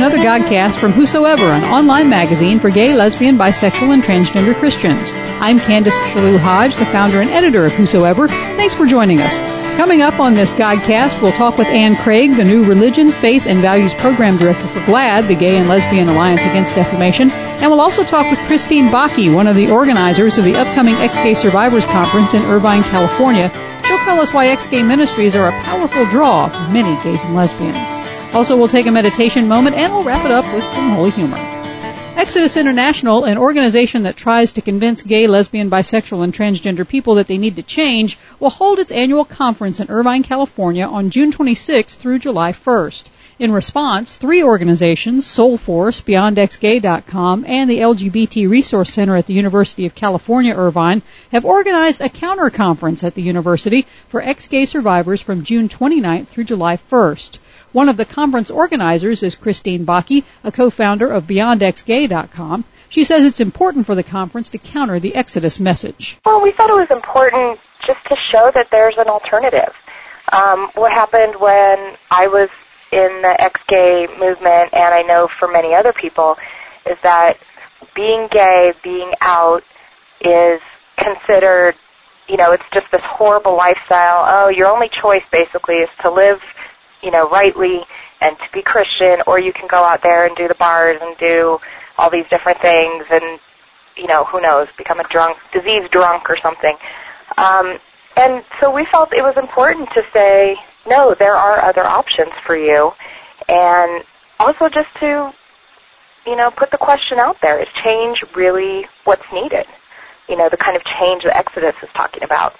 another Godcast from Whosoever, an online magazine for gay, lesbian, bisexual, and transgender Christians. I'm Candace Chellew-Hodge, the founder and editor of Whosoever. Thanks for joining us. Coming up on this Godcast, we'll talk with Ann Craig, the new Religion, Faith, and Values Program Director for GLAAD, the Gay and Lesbian Alliance Against Defamation. And we'll also talk with Christine Bakke, one of the organizers of the upcoming Ex-Gay Survivors Conference in Irvine, California. She'll tell us why ex-gay ministries are a powerful draw for many gays and lesbians. Also, we'll take a meditation moment and we'll wrap it up with some holy humor. Exodus International, an organization that tries to convince gay, lesbian, bisexual, and transgender people that they need to change, will hold its annual conference in Irvine, California on June 26th through July 1st. In response, three organizations, Soulforce, BeyondXGay.com, and the LGBT Resource Center at the University of California, Irvine, have organized a counter conference at the university for ex-gay survivors from June 29th through July 1st. One of the conference organizers is Christine Bakke, a co-founder of BeyondXGay.com. She says it's important for the conference to counter the Exodus message. Well, we thought it was important just to show that there's an alternative. Um, what happened when I was in the ex-gay movement, and I know for many other people, is that being gay, being out, is considered, you know, it's just this horrible lifestyle. Oh, your only choice basically is to live you know, rightly and to be Christian, or you can go out there and do the bars and do all these different things and, you know, who knows, become a drunk, disease drunk or something. Um, and so we felt it was important to say, no, there are other options for you. And also just to, you know, put the question out there, is change really what's needed? You know, the kind of change that Exodus is talking about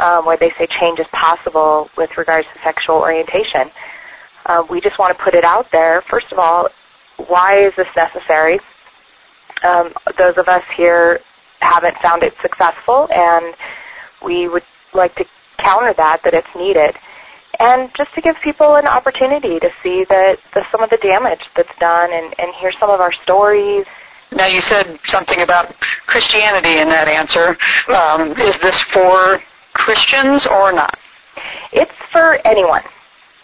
um, where they say change is possible with regards to sexual orientation. Uh, we just want to put it out there. First of all, why is this necessary? Um, those of us here haven't found it successful, and we would like to counter that, that it's needed. And just to give people an opportunity to see that the, some of the damage that's done and, and hear some of our stories. Now you said something about Christianity in that answer. Um, is this for Christians or not? It's for anyone.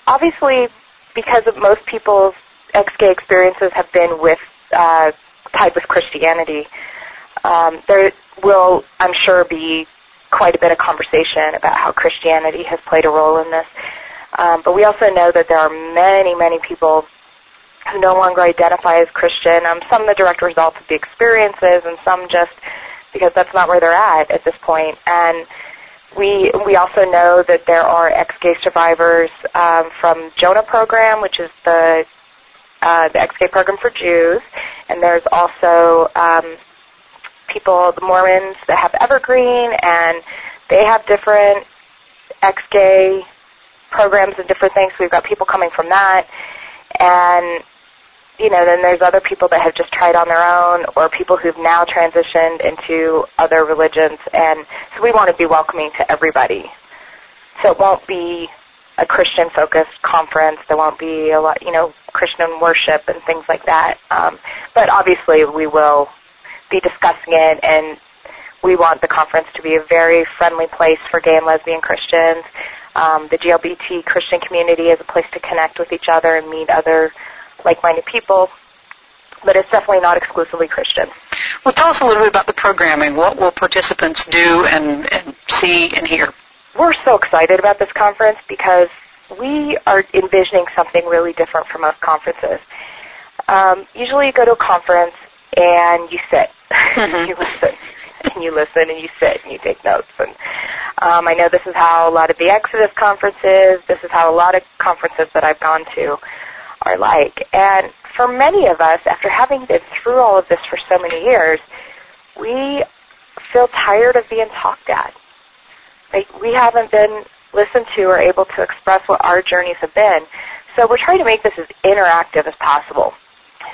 Obviously, because of most people's ex-gay experiences have been with uh, type of Christianity, um, there will, I'm sure, be quite a bit of conversation about how Christianity has played a role in this. Um, but we also know that there are many, many people who no longer identify as Christian. Um, some the direct result of the experiences, and some just because that's not where they're at at this point. And we we also know that there are ex-gay survivors um, from Jonah program, which is the uh, the ex-gay program for Jews, and there's also um, people, the Mormons that have Evergreen, and they have different ex-gay programs and different things. We've got people coming from that, and you know, then there's other people that have just tried on their own or people who've now transitioned into other religions. And so we want to be welcoming to everybody. So it won't be a Christian focused conference. There won't be a lot, you know, Christian worship and things like that. Um, but obviously we will be discussing it and we want the conference to be a very friendly place for gay and lesbian Christians. Um, the GLBT Christian community is a place to connect with each other and meet other like-minded people, but it's definitely not exclusively Christian. Well, tell us a little bit about the programming. What will participants do and, and see and hear? We're so excited about this conference because we are envisioning something really different from most conferences. Um, usually you go to a conference and you sit, mm-hmm. you listen, and you listen and you sit and you take notes. And um, I know this is how a lot of the Exodus conferences, this is how a lot of conferences that I've gone to are like. And for many of us, after having been through all of this for so many years, we feel tired of being talked at. Like we haven't been listened to or able to express what our journeys have been. So we're trying to make this as interactive as possible.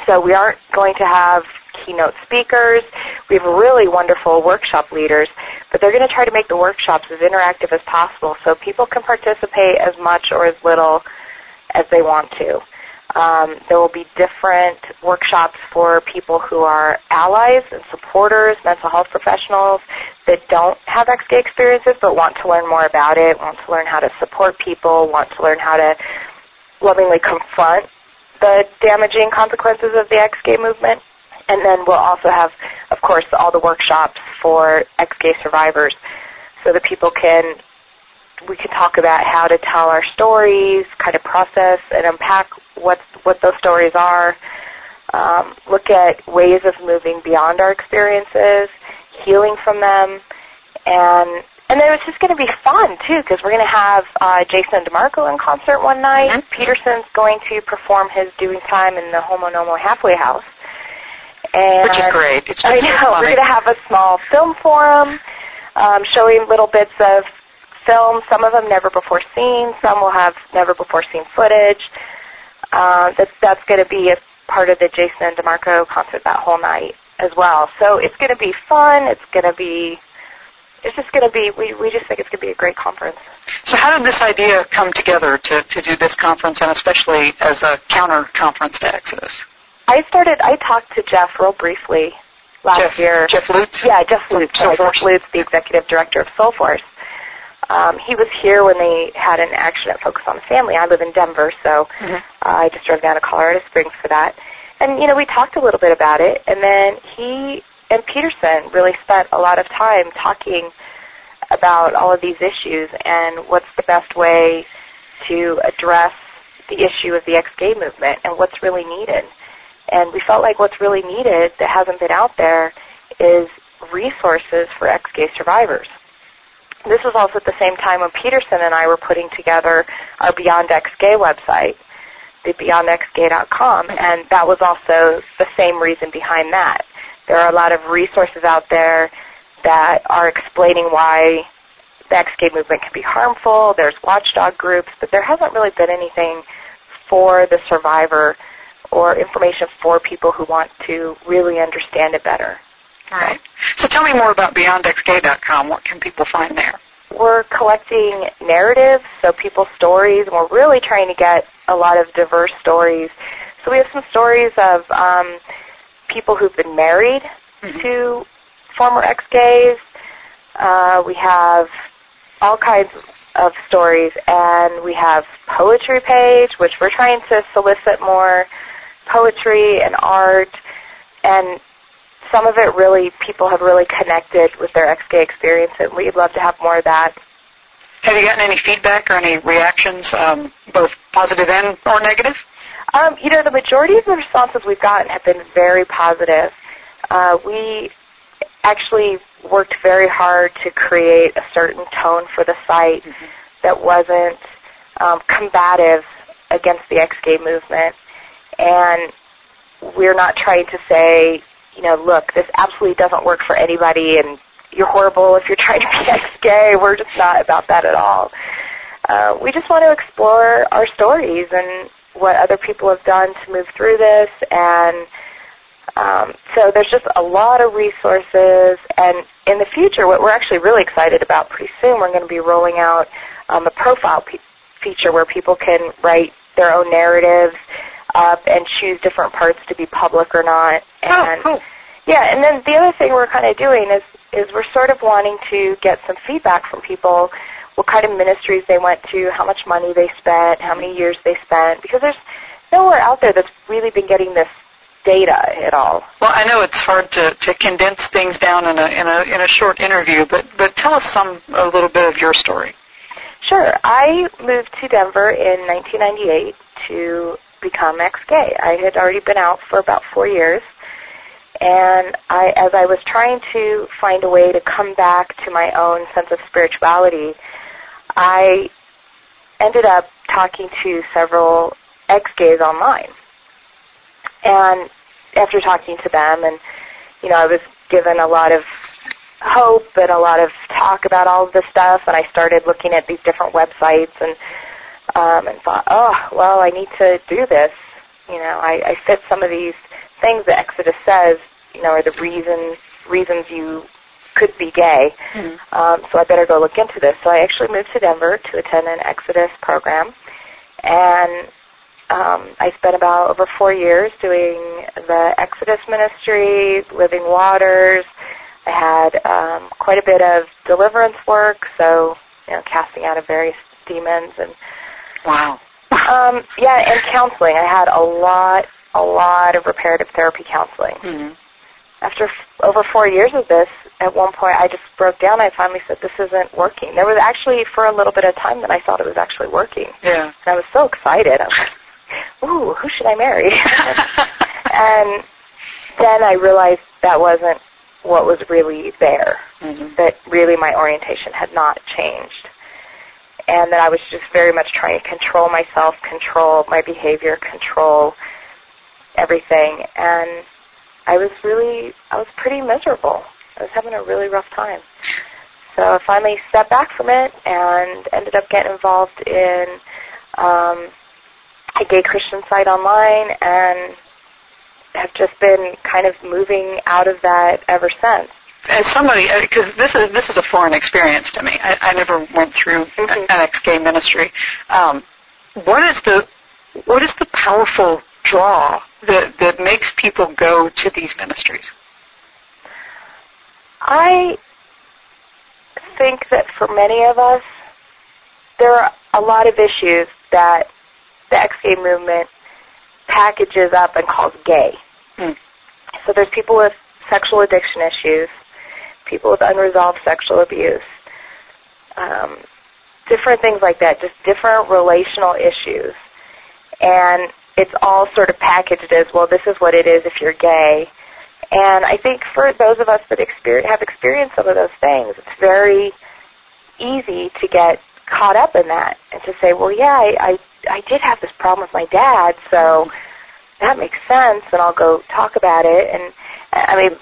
So we aren't going to have keynote speakers. We have really wonderful workshop leaders, but they're going to try to make the workshops as interactive as possible so people can participate as much or as little as they want to. Um, there will be different workshops for people who are allies and supporters, mental health professionals that don't have ex-gay experiences but want to learn more about it, want to learn how to support people, want to learn how to lovingly confront the damaging consequences of the ex-gay movement. And then we'll also have, of course, all the workshops for ex-gay survivors so that people can, we can talk about how to tell our stories, kind of process and unpack what, what those stories are, um, look at ways of moving beyond our experiences, healing from them, and and then it's just going to be fun too because we're going to have uh, Jason DeMarco in concert one night. Mhm. Peterson's going to perform his "Doing Time" in the Homo Nomo Halfway House, and Which is great. It's I so know funny. we're going to have a small film forum um, showing little bits of film. Some of them never before seen. Some will have never before seen footage. Uh, that, that's going to be a part of the Jason and DeMarco concert that whole night as well. So it's going to be fun. It's going to be. It's just going to be. We we just think it's going to be a great conference. So how did this idea come together to, to do this conference and especially as a counter conference to Exodus? I started. I talked to Jeff real briefly last Jeff, year. Jeff Lutes? Yeah, Jeff Lutes. Soul sorry, Jeff Lutes, the executive director of Soulforce. Um, he was here when they had an action at Focus on the Family. I live in Denver, so Mhm. uh, I just drove down to Colorado Springs for that. And you know, we talked a little bit about it, and then he and Peterson really spent a lot of time talking about all of these issues and what's the best way to address the issue of the ex-gay movement and what's really needed. And we felt like what's really needed that hasn't been out there is resources for ex-gay survivors. This was also at the same time when Peterson and I were putting together our Beyond Ex-Gay website, the beyondxgay.com, and that was also the same reason behind that. There are a lot of resources out there that are explaining why the ex-gay movement can be harmful. There's watchdog groups, but there hasn't really been anything for the survivor or information for people who want to really understand it better. All right. So tell me more about BeyondXGay.com. What can people find there? We're collecting narratives, so people's stories, and we're really trying to get a lot of diverse stories. So we have some stories of um, people who've been married Mhm. to former ex-gays. Uh, we have all kinds of stories, and we have poetry page, which we're trying to solicit more poetry and art, and some of it really people have really connected with their ex-gay experience, and we'd love to have more of that. Have you gotten any feedback or any reactions, um, both positive and or negative? Um, you know, the majority of the responses we've gotten have been very positive. Uh, we actually worked very hard to create a certain tone for the site that wasn't um, combative against the ex-gay movement. And we're not trying to say, you know, look, this absolutely doesn't work for anybody and you're horrible if you're trying to be ex-gay. We're just not about that at all. Uh, we just want to explore our stories and what other people have done to move through this and um, so there's just a lot of resources, and in the future, what we're actually really excited about pretty soon, we're going to be rolling out um, a profile pe- feature where people can write their own narratives up and choose different parts to be public or not. Oh, And cool. yeah, and then the other thing we're kind of doing is is we're sort of wanting to get some feedback from people, what kind of ministries they went to, how much money they spent, how many years they spent, because there's nowhere out there that's really been getting this data at all. Well, I know it's hard to, to condense things down in a in a in a short interview, but but tell us some a little bit of your story. Sure. I moved to Denver in 1998 to become ex-gay. I had already been out for about four years, and I, as I was trying to find a way to come back to my own sense of spirituality, I ended up talking to several ex-gays online. And after talking to them, and you know, I was given a lot of hope and a lot of talk about all of this stuff, and I started looking at these different websites and um, and thought, oh, well, I need to do this. You know, I, I fit some of these things that Exodus says, you know, are the reasons reasons you could be gay. Um, so I better go look into this. So I actually moved to Denver to attend an Exodus program, and um, I spent about over four years doing the Exodus ministry, Living Waters. I had um, quite a bit of deliverance work, so you know, casting out of various demons and Wow. Um, yeah, and counseling. I had a lot, a lot of reparative therapy counseling. Mm-hmm. After f- over four years of this, at one point I just broke down. I finally said, this isn't working. There was actually, for a little bit of time, that I thought it was actually working. Yeah. And I was so excited. I was like, ooh, who should I marry? and then I realized that wasn't what was really there. Mm-hmm. That really my orientation had not changed. And that I was just very much trying to control myself, control my behavior, control everything. And I was really, I was pretty miserable. I was having a really rough time. So I finally stepped back from it and ended up getting involved in um, a gay Christian site online and have just been kind of moving out of that ever since. As somebody, because this is this is a foreign experience to me. I, I never went through Mhm. an ex-gay ministry. Um, what is the what is the powerful draw that that makes people go to these ministries? I think that for many of us, there are a lot of issues that the ex-gay movement packages up and calls gay. Hmm. So there's people with sexual addiction issues, people with unresolved sexual abuse, um, different things like that, just different relational issues. And it's all sort of packaged as, well, this is what it is if you're gay. And I think for those of us that experience, have experienced some of those things, it's very easy to get caught up in that and to say, well, yeah, I, I, I did have this problem with my dad, so that makes sense, and I'll go talk about it. And I mean,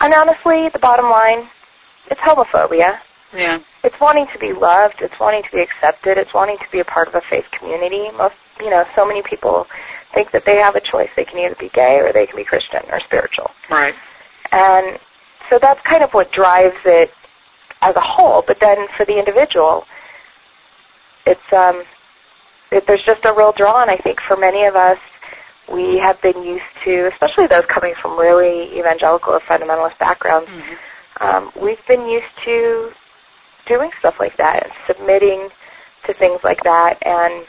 and honestly, the bottom line, it's homophobia. Yeah. It's wanting to be loved. It's wanting to be accepted. It's wanting to be a part of a faith community. Most, you know, so many people think that they have a choice. They can either be gay or they can be Christian or spiritual. Right. And so that's kind of what drives it as a whole. But then for the individual, it's um, it, there's just a real draw, and I think for many of us, we have been used to, especially those coming from really evangelical or fundamentalist backgrounds, um, we've been used to doing stuff like that and submitting to things like that, and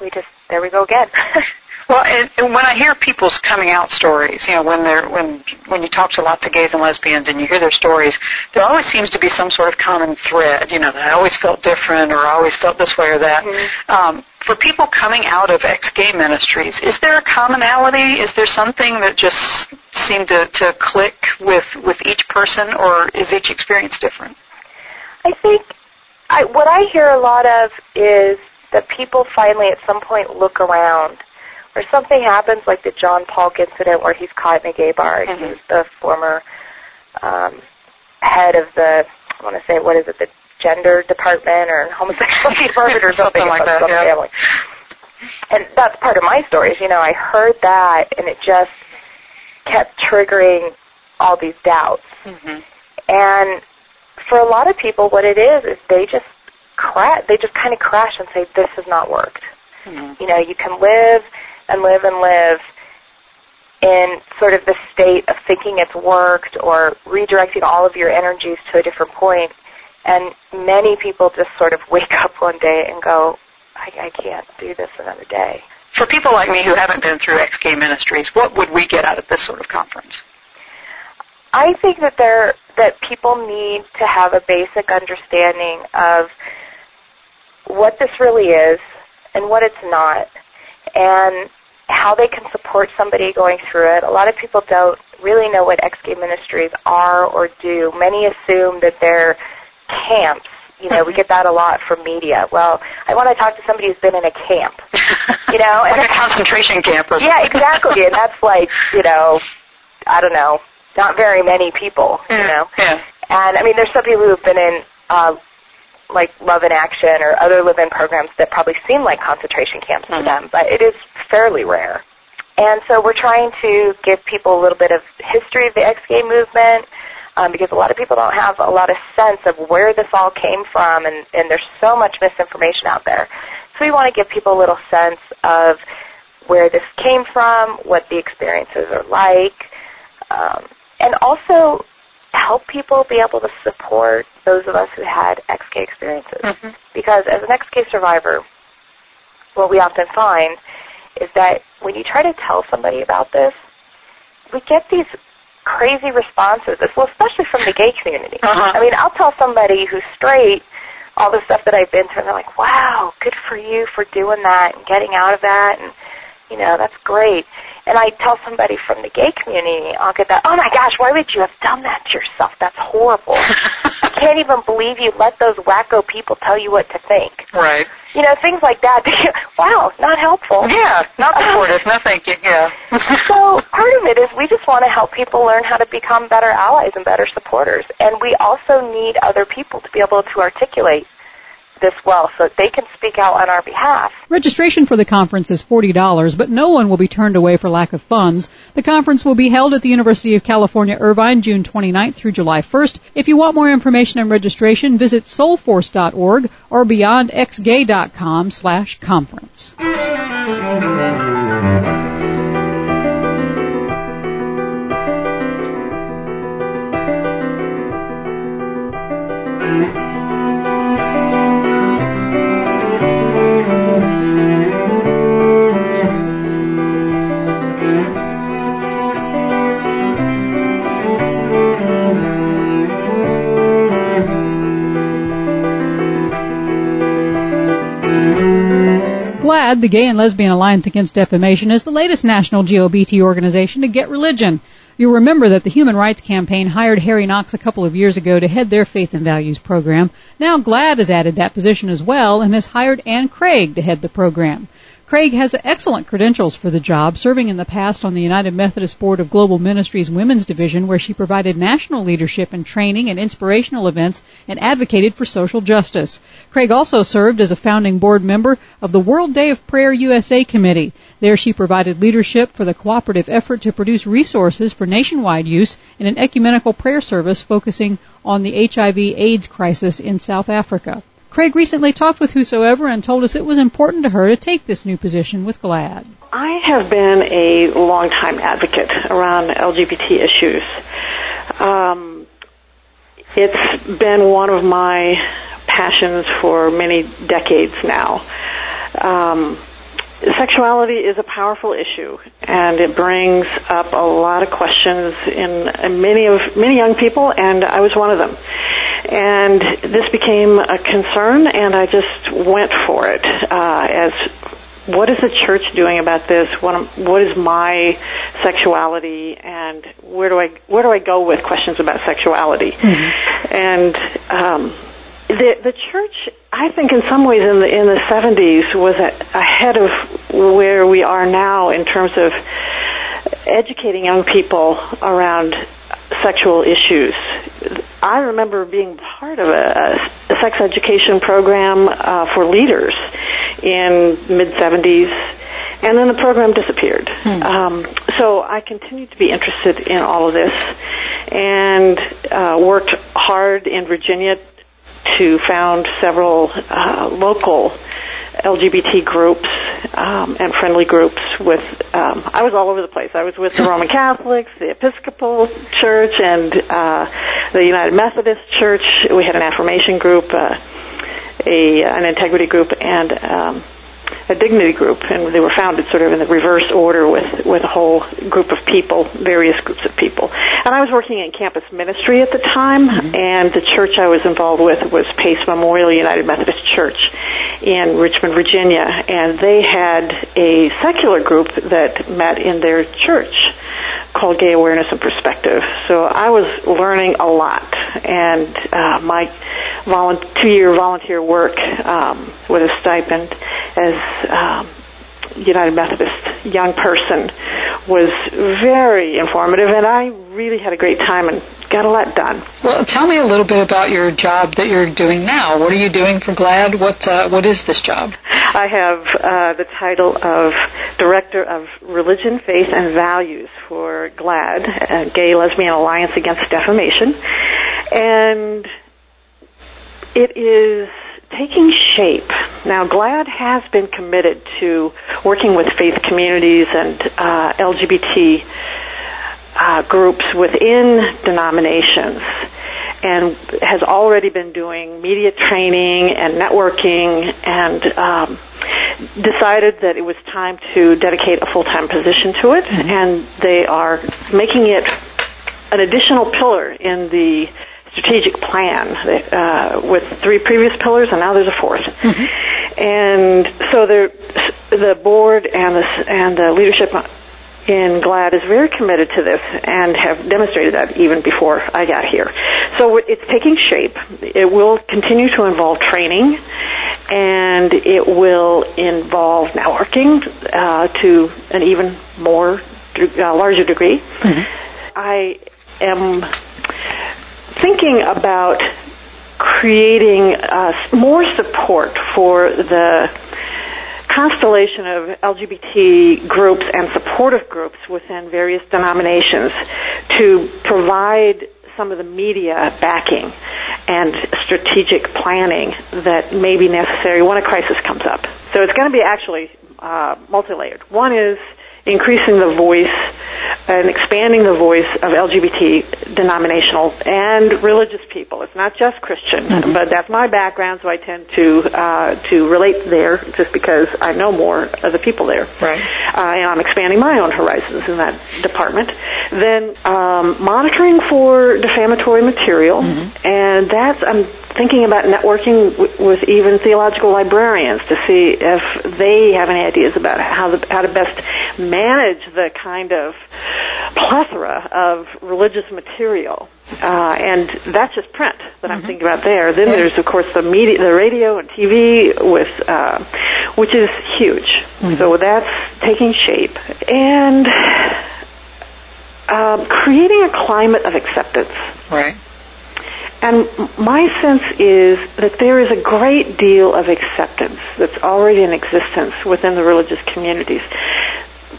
we just there we go again. Well, and, and when I hear people's coming out stories, you know, when they're when when you talk to lots of gays and lesbians and you hear their stories, there always seems to be some sort of common thread. You know, that I always felt different or I always felt this way or that. Mhm. Um, for people coming out of ex-gay ministries, is there a commonality? Is there something that just seemed to, to click with with each person, or is each experience different? I think I, what I hear a lot of is that people finally at some point look around or something happens like the John Paulk incident where he's caught in a gay bar and Mhm. he's the former um, head of the, I want to say, what is it, the gender department or homosexuality department or something, Something like that, some yeah. family. And that's part of my stories. You know, I heard that and it just kept triggering all these doubts. Mm-hmm. And for a lot of people, what it is is they just crash. They just kind of crash and say, "This has not worked." Mm-hmm. You know, you can live and live and live in sort of the state of thinking it's worked or redirecting all of your energies to a different point. And many people just sort of wake up one day and go, I, I can't do this another day. For people like me who haven't been through ex-gay ministries, what would we get out of this sort of conference? I think that there that people need to have a basic understanding of what this really is and what it's not, and how they can support somebody going through it. A lot of people don't really know what ex-gay ministries are or do. Many assume that they're camps. You know, we get that a lot from media. Well, I want to talk to somebody who's been in a camp. You know, and a concentration camp or yeah, exactly. And that's like, you know, I don't know, not very many people, you know. Yeah. And I mean, there's some people who've been in uh, like Love in Action or other live-in programs that probably seem like concentration camps to Mhm. them, but it is fairly rare. And so we're trying to give people a little bit of history of the ex-gay movement um, because a lot of people don't have a lot of sense of where this all came from, and, and there's so much misinformation out there. So we want to give people a little sense of where this came from, what the experiences are like, um, and also help people be able to support those of us who had ex-gay experiences. Mhm. Because as an ex-gay survivor, what we often find is that when you try to tell somebody about this, we get these crazy responses, well, especially from the gay community. Uh-huh. I mean, I'll tell somebody who's straight all the stuff that I've been through, and they're like, wow, good for you for doing that and getting out of that, and, you know, that's great. And I tell somebody from the gay community, I'll get that, oh my gosh, why would you have done that to yourself? That's horrible. I can't even believe you let those wacko people tell you what to think. Right. You know, things like that. wow, not helpful. Yeah, not uh, supportive. no thank you. Yeah. so part of it is we just want to help people learn how to become better allies and better supporters. And we also need other people to be able to articulate this well so that they can speak out on our behalf. Registration for the conference is $40, but no one will be turned away for lack of funds. The conference will be held at the University of California, Irvine, June 29th through July 1st. If you want more information and registration, visit soulforce.org or beyondxgay.com slash conference. GLAAD, the Gay and Lesbian Alliance Against Defamation, is the latest national GLBT organization to get religion. You'll remember that the Human Rights Campaign hired Harry Knox a couple of years ago to head their Faith and Values program. Now GLAAD has added that position as well and has hired Ann Craig to head the program. Craig has excellent credentials for the job, serving in the past on the United Methodist Board of Global Ministries Women's Division, where she provided national leadership and training and inspirational events and advocated for social justice. Craig also served as a founding board member of the World Day of Prayer USA Committee. There she provided leadership for the cooperative effort to produce resources for nationwide use in an ecumenical prayer service focusing on the HIV AIDS crisis in South Africa. Craig recently talked with Whosoever and told us it was important to her to take this new position with GLAAD. I have been a longtime advocate around LGBT issues. Um, it's been one of my passions for many decades now. Um, sexuality is a powerful issue, and it brings up a lot of questions in many of many young people, and I was one of them. And this became a concern, and I just went for it uh, as what is the church doing about this? What, what is my sexuality, and where do I where do I go with questions about sexuality? Mm-hmm. And um, the the church, I think, in some ways, in the in the seventies, was a, ahead of where we are now in terms of educating young people around sexual issues. I remember being part of a, a sex education program uh, for leaders in mid 70s, and then the program disappeared. Hmm. Um, so I continued to be interested in all of this, and uh, worked hard in Virginia to found several uh, local LGBT groups um, and friendly groups with. Um, I was all over the place. I was with the Roman Catholics, the Episcopal Church, and uh, the United Methodist Church. We had an affirmation group, uh, a an integrity group, and um, a dignity group, and they were founded sort of in the reverse order with with a whole group of people, various groups of people. And I was working in campus ministry at the time, mm-hmm. and the church I was involved with was Pace Memorial United Methodist Church in Richmond, Virginia, and they had a secular group that met in their church called Gay Awareness and Perspective. So I was learning a lot, and uh, my volu- two-year volunteer work um, with a stipend as um, United Methodist young person was very informative, and I really had a great time and got a lot done. Well, tell me a little bit about your job that you're doing now. What are you doing for GLAAD? What uh, what is this job? I have uh, the title of Director of Religion, Faith, and Values for GLAAD, a Gay Lesbian Alliance Against Defamation, and it is taking shape. Now, GLAAD has been committed to working with faith communities and uh, LGBT uh, groups within denominations and has already been doing media training and networking and um, decided that it was time to dedicate a full-time position to it, mm-hmm. and they are making it an additional pillar in the strategic plan uh, with three previous pillars, and now there's a 4th mm-hmm. And so the board and the and the leadership in GLAAD is very committed to this and have demonstrated that even before I got here. So it's taking shape. It will continue to involve training and it will involve networking uh, to an even more uh, larger degree. Mm-hmm. I am thinking about creating uh, more support for the constellation of LGBT groups and supportive groups within various denominations to provide some of the media backing and strategic planning that may be necessary when a crisis comes up. So it's going to be actually uh, multi-layered. One is increasing the voice and expanding the voice of LGBT denominational and religious people. It's not just Christian, mm-hmm. but that's my background, so I tend to uh, to relate there just because I know more of the people there. Right. Uh, and I'm expanding my own horizons in that department. Then um, monitoring for defamatory material, mm-hmm. and that's I'm thinking about networking w- with even theological librarians to see if they have any ideas about how the, how to best manage the kind of plethora of religious material. Uh, and that's just print that I'm mm-hmm. thinking about there. Then there's of course the media, the radio and TV with, uh, which is huge. Mm-hmm. So that's taking shape. And, um, creating a climate of acceptance. Right. And my sense is that there is a great deal of acceptance that's already in existence within the religious communities.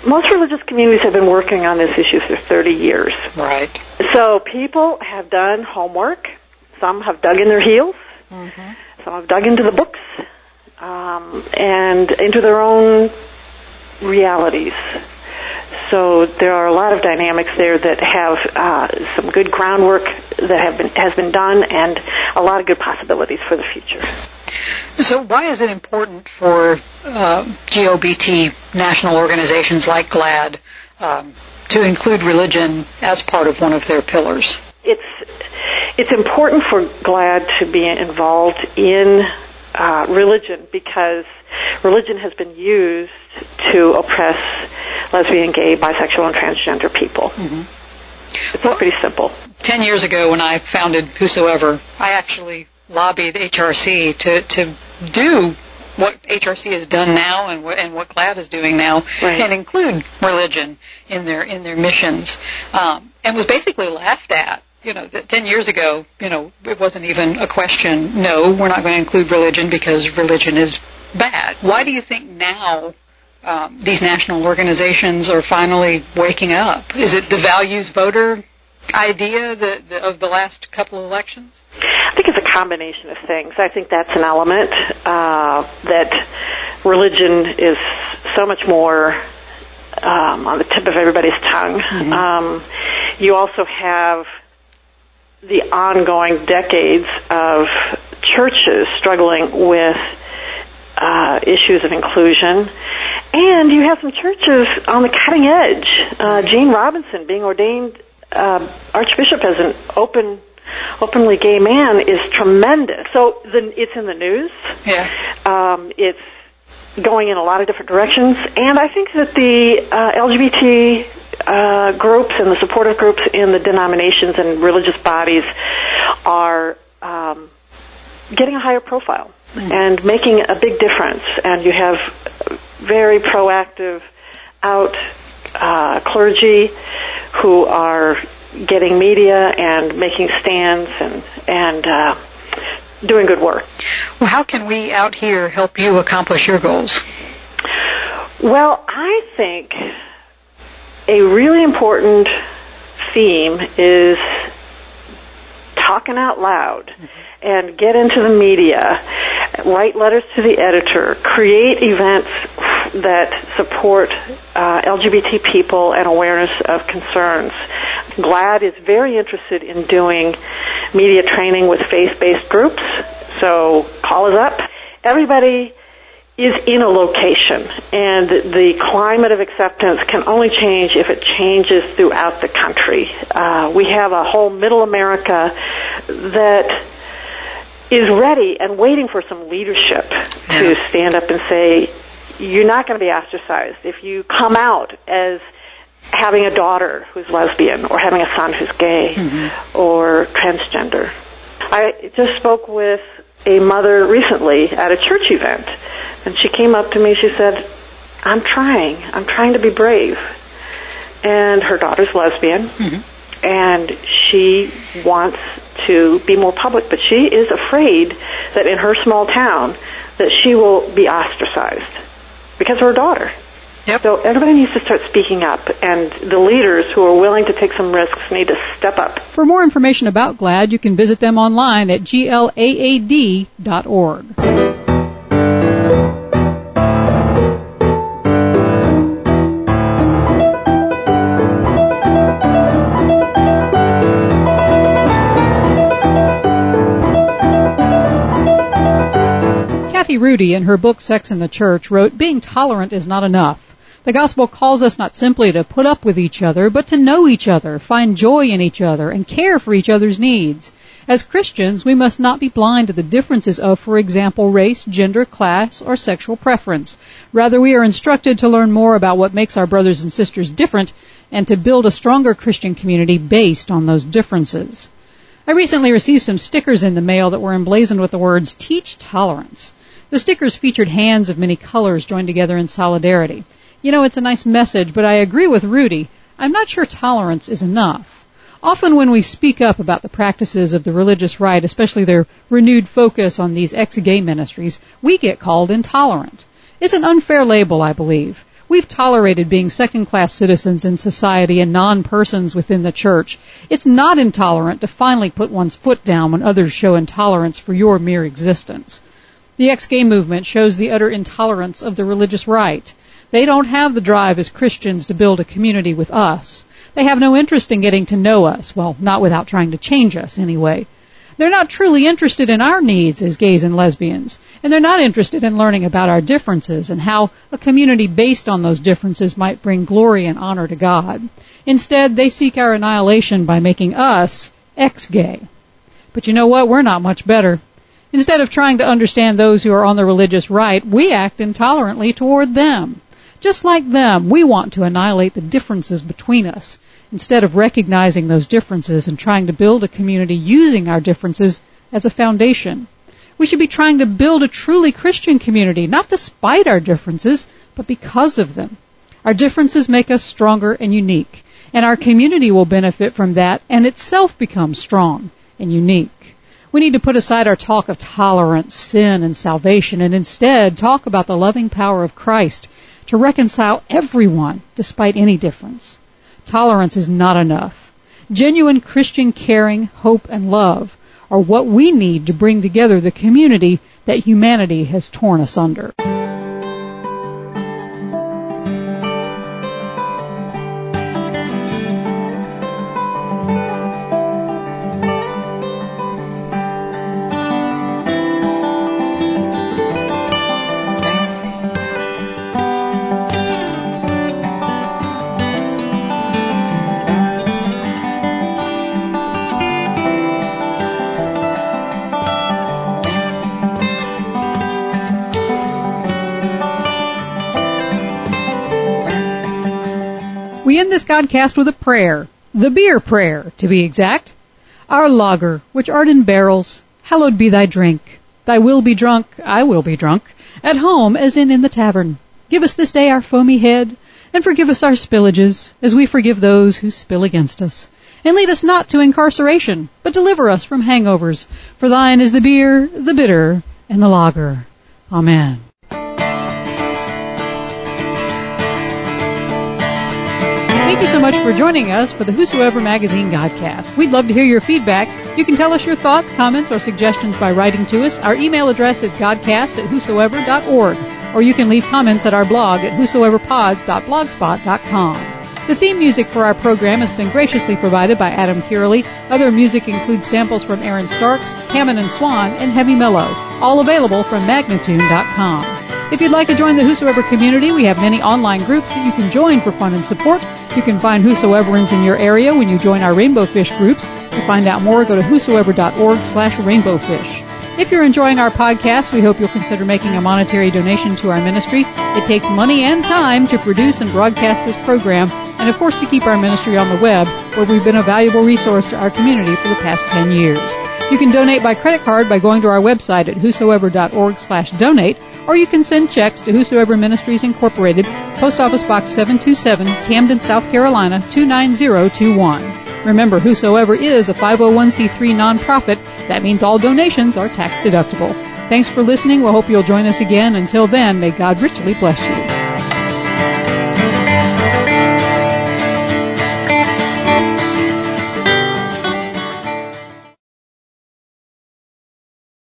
Most religious communities have been working on this issue for 30 years. Right. So people have done homework. Some have dug in their heels. Mm-hmm. Some have dug into the books um, and into their own realities. So there are a lot of dynamics there that have uh, some good groundwork that have been has been done, and a lot of good possibilities for the future. So why is it important for uh, GLBT national organizations like GLAAD um, to include religion as part of one of their pillars? It's it's important for GLAAD to be involved in uh, religion because religion has been used to oppress lesbian, gay, bisexual, and transgender people. Mm-hmm. It's well, pretty simple. Ten years ago, when I founded Whosoever, I actually lobbied HRC to to do what HRC has done now and what, and what GLAAD is doing now, right. and include religion in their in their missions, um, and was basically laughed at. You know, that ten years ago, you know, it wasn't even a question. No, we're not going to include religion because religion is bad. Why do you think now um, these national organizations are finally waking up? Is it the values voter idea that, the, of the last couple of elections? I think it's a combination of things. I think that's an element uh, that religion is so much more um, on the tip of everybody's tongue. Mm-hmm. Um, you also have the ongoing decades of churches struggling with uh, issues of inclusion. And you have some churches on the cutting edge. Uh, Gene Robinson being ordained uh, Archbishop as an open openly gay man is tremendous. So the, it's in the news. Yeah. Um, it's going in a lot of different directions, and I think that the uh, LGBT uh, groups and the supportive groups in the denominations and religious bodies are um, getting a higher profile mm. and making a big difference. And you have very proactive out uh, clergy who are getting media and making stands and and uh, doing good work. Well, how can we out here help you accomplish your goals? Well, I think a really important theme is talking out loud and get into the media, write letters to the editor, create events that support uh, LGBT people and awareness of concerns. GLAAD is very interested in doing media training with faith-based groups, so call us up. Everybody is in a location, and the climate of acceptance can only change if it changes throughout the country. Uh, we have a whole Middle America that is ready and waiting for some leadership yeah. to stand up and say, "You're not going to be ostracized if you come out as." having a daughter who's lesbian or having a son who's gay mm-hmm. or transgender. I just spoke with a mother recently at a church event and she came up to me, she said, I'm trying. I'm trying to be brave. And her daughter's lesbian. Mm-hmm. And she wants to be more public, but she is afraid that in her small town that she will be ostracized because of her daughter. Yep. So everybody needs to start speaking up, and the leaders who are willing to take some risks need to step up. For more information about GLAAD, you can visit them online at glaad.org. Kathy Rudy, in her book Sex in the Church, wrote, Being tolerant is not enough. The gospel calls us not simply to put up with each other, but to know each other, find joy in each other, and care for each other's needs. As Christians, we must not be blind to the differences of, for example, race, gender, class, or sexual preference. Rather, we are instructed to learn more about what makes our brothers and sisters different and to build a stronger Christian community based on those differences. I recently received some stickers in the mail that were emblazoned with the words, Teach Tolerance. The stickers featured hands of many colors joined together in solidarity. You know, it's a nice message, but I agree with Rudy. I'm not sure tolerance is enough. Often when we speak up about the practices of the religious right, especially their renewed focus on these ex-gay ministries, we get called intolerant. It's an unfair label, I believe. We've tolerated being second-class citizens in society and non-persons within the church. It's not intolerant to finally put one's foot down when others show intolerance for your mere existence. The ex-gay movement shows the utter intolerance of the religious right. They don't have the drive as Christians to build a community with us. They have no interest in getting to know us. Well, not without trying to change us anyway. They're not truly interested in our needs as gays and lesbians, and they're not interested in learning about our differences and how a community based on those differences might bring glory and honor to God. Instead, they seek our annihilation by making us ex-gay. But you know what? We're not much better. Instead of trying to understand those who are on the religious right, we act intolerantly toward them. Just like them, we want to annihilate the differences between us instead of recognizing those differences and trying to build a community using our differences as a foundation. We should be trying to build a truly Christian community, not despite our differences, but because of them. Our differences make us stronger and unique, and our community will benefit from that and itself become strong and unique. We need to put aside our talk of tolerance, sin, and salvation and instead talk about the loving power of Christ to reconcile everyone despite any difference. Tolerance is not enough. Genuine Christian caring, hope, and love are what we need to bring together the community that humanity has torn asunder. End this Godcast with a prayer. The beer prayer, to be exact. Our lager, which art in barrels, hallowed be thy drink. Thy will be drunk, I will be drunk, at home as in in the tavern. Give us this day our foamy head, and forgive us our spillages, as we forgive those who spill against us. And lead us not to incarceration, but deliver us from hangovers. For thine is the beer, the bitter, and the lager. Amen. Thank you so much for joining us for the Whosoever Magazine Godcast. We'd love to hear your feedback. You can tell us your thoughts, comments, or suggestions by writing to us. Our email address is godcast at whosoever.org, or you can leave comments at our blog at whosoeverpods.blogspot.com. The theme music for our program has been graciously provided by Adam Kirley. Other music includes samples from Aaron Starks, Hammond and Swan, and Heavy Mellow, all available from Magnatune.com. If you'd like to join the Whosoever community, we have many online groups that you can join for fun and support. You can find Whosoeverans in your area when you join our Rainbow Fish groups. To find out more, go to whosoever.org slash rainbowfish. If you're enjoying our podcast, we hope you'll consider making a monetary donation to our ministry. It takes money and time to produce and broadcast this program, and of course to keep our ministry on the web, where we've been a valuable resource to our community for the past 10 years. You can donate by credit card by going to our website at whosoever.org slash donate, or you can send checks to Whosoever Ministries Incorporated, Post Office Box 727, Camden, South Carolina 29021. Remember, Whosoever is a 501c3 nonprofit. That means all donations are tax deductible. Thanks for listening. We'll hope you'll join us again. Until then, may God richly bless you.